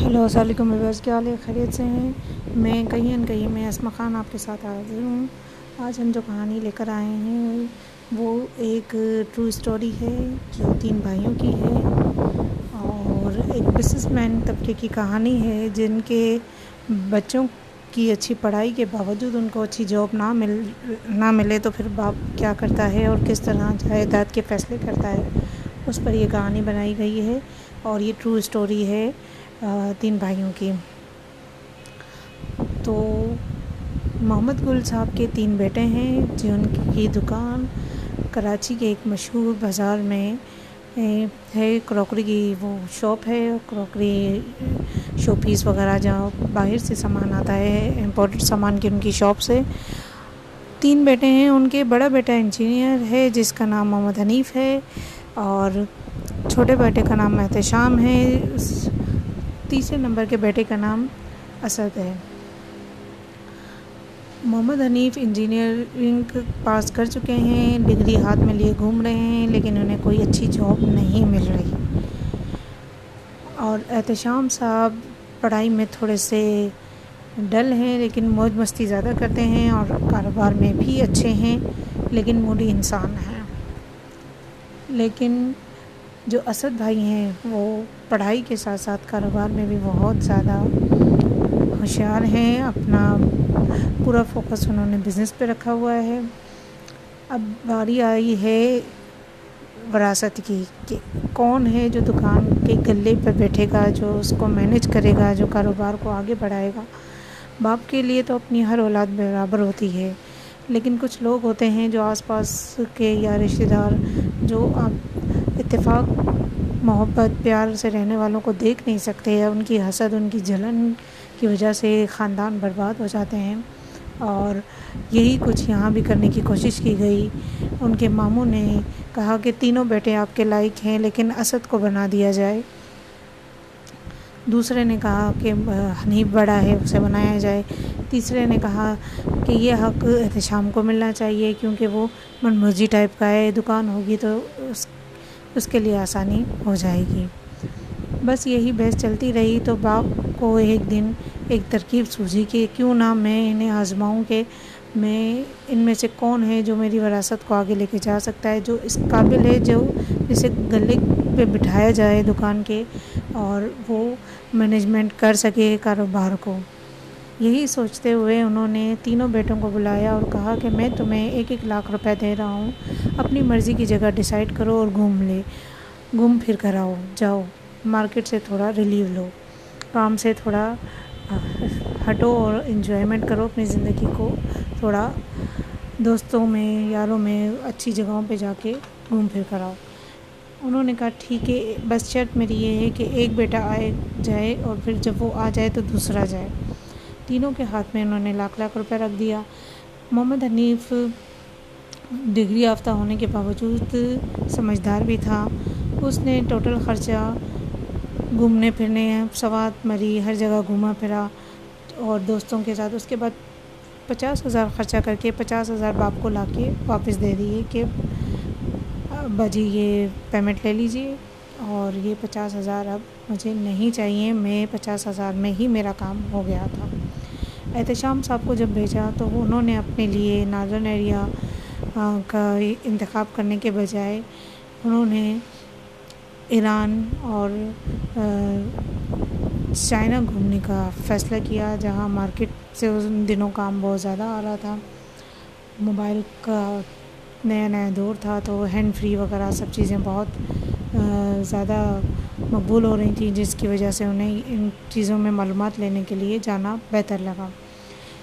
Hello السلام علیکم viewers, کیا حال ہے؟ خیریت سے ہیں؟ میں کہیں نہ کہیں میں اسما خان آپ کے ساتھ حاضر ہوں۔ آج ہم جو کہانی لے کر آئے ہیں، وہ ایک ٹرو اسٹوری ہے، جو تین بھائیوں کی ہے۔ اور ایک بزنس مین طبقے کی کہانی ہے، جن کے بچوں کی اچھی پڑھائی کے باوجود ان کو اچھی جاب نہ مل، نہ ملے تو پھر باپ کیا کرتا ہے اور کس طرح جائیداد کے فیصلے کرتا ہے؟ اس پر یہ کہانی بنائی گئی ہے اور یہ ٹرو اسٹوری ہے۔ تین بھائیوں کی۔ تو محمد گل صاحب کے تین بیٹے ہیں، جن کی دکان کراچی کے ایک مشہور بازار میں ہے۔ کروکری کی وہ شاپ ہے، کروکری شو پیس وغیرہ جہاں باہر سے سامان آتا ہے، امپورٹڈ سامان کی ان کی شاپ سے۔ تین بیٹے ہیں، ان کے بڑا بیٹا انجینئر ہے، جس کا نام محمد حنیف ہے، اور چھوٹے بیٹے کا نام احتشام ہے۔ تیسرے نمبر کے بیٹے کا نام اسد ہے۔ محمد حنیف انجینئرنگ پاس کر چکے ہیں، ڈگری ہاتھ میں لیے گھوم رہے ہیں، لیکن انہیں کوئی اچھی جاب نہیں مل رہی۔ اور احتشام صاحب پڑھائی میں تھوڑے سے ڈل ہیں، لیکن موج مستی زیادہ کرتے ہیں اور کاروبار میں بھی اچھے ہیں، لیکن موڈی انسان ہیں۔ لیکن جو اسد بھائی ہیں، وہ پڑھائی کے ساتھ ساتھ کاروبار میں بھی بہت زیادہ ہوشیار ہیں۔ اپنا پورا فوکس انہوں نے بزنس پہ رکھا ہوا ہے۔ اب باری آئی ہے وراثت کی کہ کون ہے جو دکان کے گلے پہ بیٹھے گا، جو اس کو مینیج کرے گا، جو کاروبار کو آگے بڑھائے گا۔ باپ کے لیے تو اپنی ہر اولاد برابر ہوتی ہے، لیکن کچھ لوگ ہوتے ہیں جو آس پاس کے یا رشتہ دار جو آپ اتفاق، محبت، پیار سے رہنے والوں کو دیکھ نہیں سکتے ان کی حسد، ان کی جلن کی وجہ سے خاندان برباد ہو جاتے ہیں۔ اور یہی کچھ یہاں بھی کرنے کی کوشش کی گئی۔ ان کے ماموں نے کہا کہ تینوں بیٹے آپ کے لائق ہیں، لیکن اسد کو بنا دیا جائے۔ دوسرے نے کہا کہ حنیف بڑا ہے، اسے بنایا جائے۔ تیسرے نے کہا کہ یہ حق احتشام کو ملنا چاہیے، کیونکہ وہ من مرضی ٹائپ کا ہے، دکان ہوگی تو اس اس کے لیے آسانی ہو جائے گی۔ بس یہی بحث چلتی رہی تو باپ کو ایک دن ایک ترکیب سوجھی کہ کیوں نہ میں انہیں آزماؤں کہ میں ان میں سے کون ہے جو میری وراثت کو آگے لے کے جا سکتا ہے، جو اس قابل ہے جو جسے گلے پہ بٹھایا جائے دکان کے اور وہ مینجمنٹ کر سکے کاروبار کو۔ یہی سوچتے ہوئے انہوں نے تینوں بیٹوں کو بلایا اور کہا کہ میں تمہیں ایک ایک لاکھ روپے دے رہا ہوں، اپنی مرضی کی جگہ ڈیسائیڈ کرو اور گھوم لے، گھوم پھر کر آؤ، جاؤ، مارکیٹ سے تھوڑا ریلیو لو، کام سے تھوڑا ہٹو اور انجوائمنٹ کرو، اپنی زندگی کو تھوڑا دوستوں میں، یاروں میں، اچھی جگہوں پہ جا کے گھوم پھر کر آؤ۔ انہوں نے کہا، ٹھیک ہے، بس شرط میری یہ ہے کہ ایک بیٹا آئے، جائے اور پھر جب وہ آ جائے تو دوسرا جائے۔ تینوں کے ہاتھ میں انہوں نے لاکھ لاکھ روپے رکھ دیا۔ محمد حنیف ڈگری یافتہ ہونے کے باوجود سمجھدار بھی تھا۔ اس نے ٹوٹل خرچہ گھومنے پھرنے، سوات مری، ہر جگہ گھوما پھرا اور دوستوں کے ساتھ اس کے بعد پچاس ہزار خرچہ کر کے پچاس ہزار باپ کو لا کے واپس دے دیے کہ باجی یہ پیمنٹ لے لیجیے اور یہ پچاس ہزار اب مجھے نہیں چاہیے، میں پچاس ہزار میں ہی میرا کام ہو گیا تھا۔ احتشام صاحب کو جب بھیجا تو انہوں نے اپنے لیے ناظرن ایریا کا انتخاب کرنے کے بجائے انہوں نے ایران اور چائنا گھومنے کا فیصلہ کیا، جہاں مارکیٹ سے ان دنوں کام بہت زیادہ آ رہا تھا۔ موبائل کا نیا نیا دور تھا تو ہینڈ فری وغیرہ سب چیزیں بہت زیادہ مقبول ہو رہی تھیں، جس کی وجہ سے انہیں ان چیزوں میں معلومات لینے کے لیے جانا بہتر لگا۔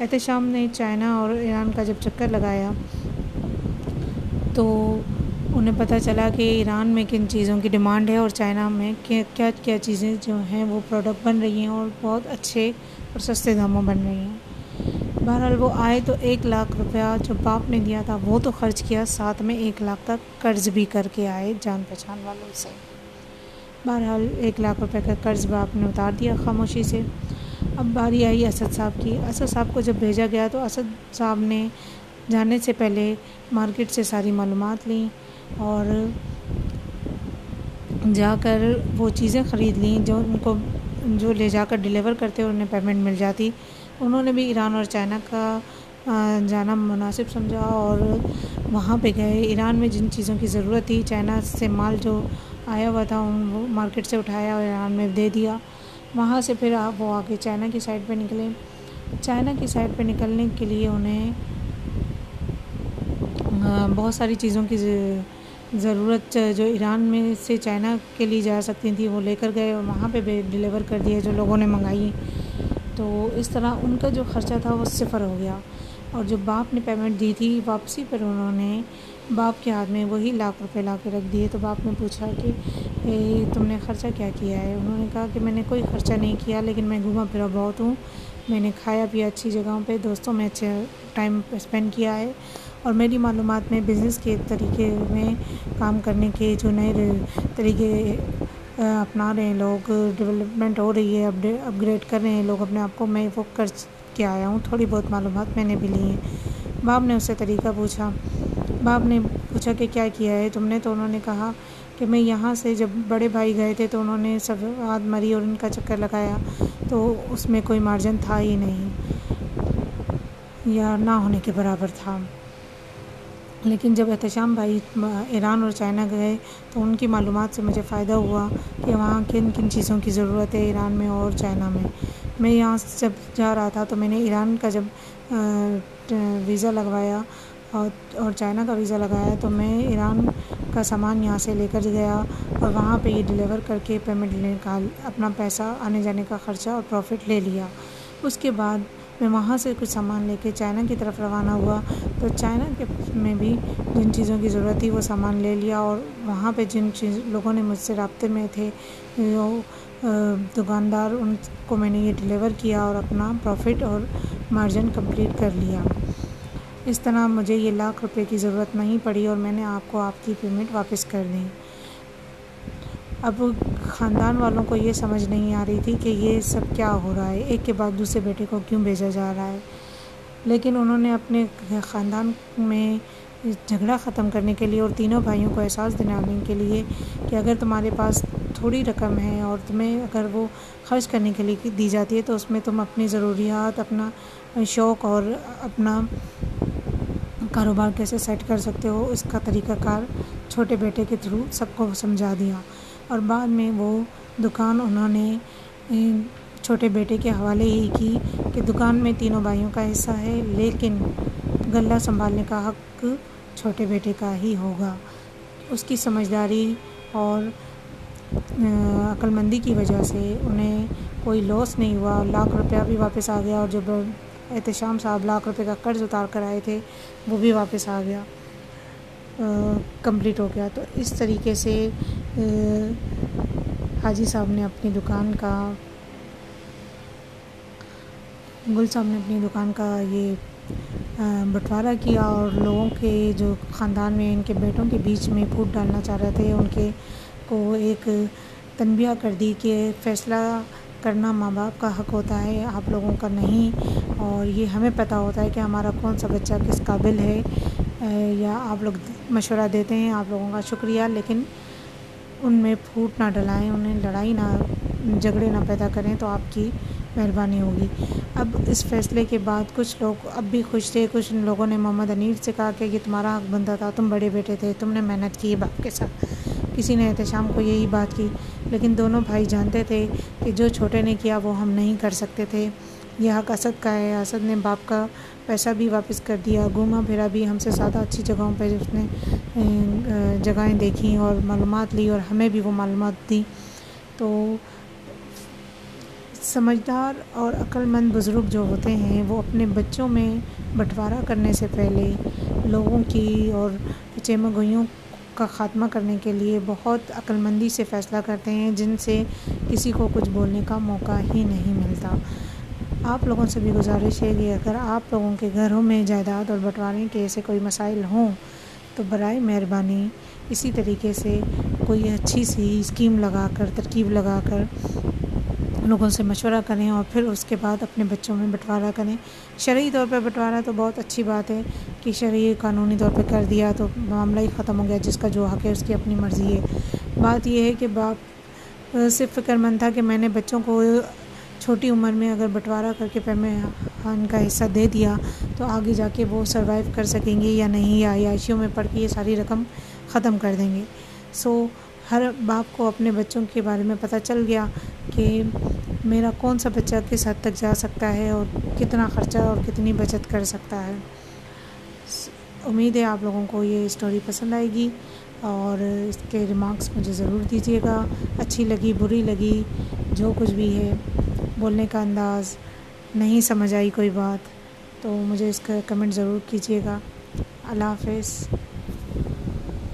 احتشام نے چائنا اور ایران کا جب چکر لگایا تو انہیں پتہ چلا کہ ایران میں کن چیزوں کی ڈیمانڈ ہے اور چائنا میں کیا کیا چیزیں جو ہیں وہ پروڈکٹ بن رہی ہیں اور بہت اچھے اور سستے داموں بن رہی ہیں۔ بہرحال وہ آئے تو ایک لاکھ روپیہ جو باپ نے دیا تھا وہ تو خرچ کیا، ساتھ میں ایک لاکھ تک قرض بھی کر کے آئے جان پہچان والوں سے۔ بہرحال ایک لاکھ روپے کا قرض باپ نے اتار دیا خاموشی سے۔ اب باری آئی اسد صاحب کی۔ اسد صاحب کو جب بھیجا گیا تو اسد صاحب نے جانے سے پہلے مارکیٹ سے ساری معلومات لیں اور جا کر وہ چیزیں خرید لیں جو ان کو جو لے جا کر ڈلیور کرتے انہیں پیمنٹ مل جاتی۔ انہوں نے بھی ایران اور چائنا کا جانا مناسب سمجھا اور وہاں پہ گئے۔ ایران میں جن چیزوں کی ضرورت تھی، چائنا سے مال جو آیا ہوا تھا، ان وہ مارکیٹ سے اٹھایا اور ایران میں دے دیا۔ وہاں سے پھر آپ وہ آگے چائنا کی سائڈ پہ نکلے چائنا کی سائڈ پہ نکلنے کے لیے انہیں بہت ساری چیزوں کی ضرورت، جو ایران میں سے چائنا کے لیے جا سکتی تھیں، وہ لے کر گئے اور وہاں پہ ڈلیور کر دیے جو لوگوں نے منگائی۔ تو اس طرح ان کا جو خرچہ تھا وہ صفر ہو گیا اور جو باپ نے پیمنٹ دی تھی واپسی پر انہوں نے باپ کے ہاتھ میں وہی لاکھ روپے لا کے رکھ دیے تو باپ نے پوچھا کہ تم نے خرچہ کیا کیا ہے؟ انہوں نے کہا کہ، میں نے کوئی خرچہ نہیں کیا، لیکن میں گھوما پھرا بہت ہوں۔ میں نے کھایا پیا اچھی جگہوں پہ، دوستوں میں اچھے ٹائم اسپینڈ کیا ہے۔ اور میری معلومات میں بزنس کے طریقے میں کام کرنے کے جو نئے طریقے اپنا رہے ہیں لوگ، ڈیولپمنٹ ہو رہی ہے اپ گریڈ کر رہے ہیں لوگ اپنے آپ کو، میں وہ کر کے آیا ہوں۔ تھوڑی بہت معلومات میں نے بھی لی ہیں۔ باپ نے اس سے طریقہ پوچھا باپ نے پوچھا کہ کیا کیا ہے؟ تم نے تو انہوں نے کہا کہ میں یہاں سے جب بڑے بھائی گئے تھے تو انہوں نے سب ہاتھ مری اور ان کا چکر لگایا، تو اس میں کوئی مارجن تھا ہی نہیں، یا نہ ہونے کے برابر تھا۔ لیکن جب احتشام بھائی ایران اور چائنا گئے تو ان کی معلومات سے مجھے فائدہ ہوا کہ وہاں کن کن چیزوں کی ضرورت ہے ایران میں اور چائنا میں۔ میں یہاں جب جا رہا تھا تو میں نے ایران کا جب ویزا لگوایا اور اور چائنا کا ویزا لگایا تو میں ایران کا سامان یہاں سے لے کر گیا اور وہاں پہ یہ ڈلیور کر کے پیمنٹ نکال، اپنا پیسہ آنے جانے کا خرچہ اور پروفٹ لے لیا۔ اس کے بعد میں وہاں سے کچھ سامان لے کے چائنا کی طرف روانہ ہوا۔ تو چائنا کے میں بھی جن چیزوں کی ضرورت تھی وہ سامان لے لیا اور وہاں پہ جن چیز، لوگوں نے مجھ سے رابطے میں تھے دکاندار، ان کو میں نے یہ ڈلیور کیا اور اپنا پروفٹ اور مارجن کمپلیٹ کر لیا۔ اس طرح مجھے یہ لاکھ روپے کی ضرورت نہیں پڑی اور میں نے آپ کو آپ کی پیمنٹ واپس کر دی۔ اب خاندان والوں کو یہ سمجھ نہیں آ رہی تھی کہ یہ سب کیا ہو رہا ہے، ایک کے بعد دوسرے بیٹے کو کیوں بھیجا جا رہا ہے۔ لیکن انہوں نے اپنے خاندان میں جھگڑا ختم کرنے کے لیے اور تینوں بھائیوں کو احساس دلانے کے لیے کہ اگر تمہارے پاس تھوڑی رقم ہے اور تمہیں اگر وہ خرچ کرنے کے لیے دی جاتی ہے تو اس میں تم اپنی ضروریات، اپنا شوق اور اپنا کاروبار کیسے سیٹ کر سکتے ہو، اس کا طریقہ کار چھوٹے بیٹے کے تھرو سب کو سمجھا دیا۔ اور بعد میں وہ دکان انہوں نے چھوٹے بیٹے کے حوالے ہی کی کہ دکان میں تینوں بھائیوں کا حصہ ہے، لیکن غلہ سنبھالنے کا حق چھوٹے بیٹے کا ہی ہوگا۔ اس کی سمجھداری اور عقلمندی کی وجہ سے انہیں کوئی لاس نہیں ہوا، لاکھ روپیہ بھی واپس آ گیا اور جب احتشام صاحب لاکھ روپے کا قرض اتار کر آئے تھے، وہ بھی واپس آ گیا کمپلیٹ ہو گیا۔ تو اس طریقے سے حاجی صاحب نے اپنی دکان کا، گل صاحب نے اپنی دکان کا یہ بٹوارہ کیا اور لوگوں کے جو خاندان میں، ان کے بیٹوں کے بیچ میں پھوٹ ڈالنا چاہ رہے تھے، ان کے کو ایک تنبیہ کر دی کہ فیصلہ کرنا ماں باپ کا حق ہوتا ہے، آپ لوگوں کا نہیں۔ اور یہ ہمیں پتہ ہوتا ہے کہ ہمارا کون سا بچہ کس قابل ہے یا آپ لوگ مشورہ دیتے ہیں، آپ لوگوں کا شکریہ، لیکن ان میں پھوٹ نہ ڈلائیں، انہیں لڑائی نہ، جھگڑے نہ پیدا کریں تو آپ کی مہربانی ہوگی۔ اب اس فیصلے کے بعد کچھ لوگ اب بھی خوش تھے۔ کچھ لوگوں نے محمد انیر سے کہا کہ یہ تمہارا حق بنتا تھا، تم بڑے بیٹے تھے، تم نے محنت کی باپ کے ساتھ۔ کسی نے احتشام کو یہی بات کی، لیکن دونوں بھائی جانتے تھے کہ جو چھوٹے نے کیا وہ ہم نہیں کر سکتے تھے۔ یہ حق اسد کا ہے۔ اسد نے باپ کا پیسہ بھی واپس کر دیا۔ گھوما پھرا بھی ہم سے زیادہ اچھی جگہوں پہ اس نے جگہیں دیکھیں اور معلومات لی اور ہمیں بھی وہ معلومات دی۔ تو سمجھدار اور عقلمند بزرگ جو ہوتے ہیں، وہ اپنے بچوں میں بٹوارہ کرنے سے پہلے لوگوں کی اور چیمہ گوئیوں کا خاتمہ کرنے کے لیے بہت عقلمندی سے فیصلہ کرتے ہیں، جن سے کسی کو کچھ بولنے کا موقع ہی نہیں ملتا۔ آپ لوگوں سے بھی گزارش ہے کہ اگر آپ لوگوں کے گھروں میں جائیداد اور بٹوارے کے ایسے کوئی مسائل ہوں، تو برائے مہربانی اسی طریقے سے کوئی اچھی سی اسکیم لگا کر، ترکیب لگا کر لوگوں سے مشورہ کریں اور پھر اس کے بعد اپنے بچوں میں بٹوارہ کریں۔ شرعی طور پہ بٹوارہ تو بہت اچھی بات ہے کہ شرعی قانونی طور پہ کر دیا تو معاملہ ہی ختم ہو گیا، جس کا جو حق ہے اس کی اپنی مرضی ہے۔ بات یہ ہے کہ باپ، صرف فکر مند تھا کہ میں نے بچوں کو چھوٹی عمر میں اگر بٹوارا کر کے میں ان کا حصہ دے دیا تو آگے جا کے وہ سروائیو کر سکیں گے یا نہیں، یا عیاشیوں میں پڑھ کے یہ ساری رقم ختم کر دیں گے۔ سو ہر باپ کو اپنے بچوں کے بارے میں پتہ چل گیا کہ میرا کون سا بچہ کس حد تک جا سکتا ہے اور کتنا خرچہ اور کتنی بچت کر سکتا ہے۔ امید ہے آپ لوگوں کو یہ اسٹوری پسند آئے گی اور اس کے ریمارکس مجھے ضرور دیجیے گا۔ اچھی لگی، بری لگی، جو کچھ بھی ہے، بولنے کا انداز، نہیں سمجھ آئی کوئی بات، تو مجھے اس کا کمنٹ ضرور کیجیے گا۔ اللہ حافظ۔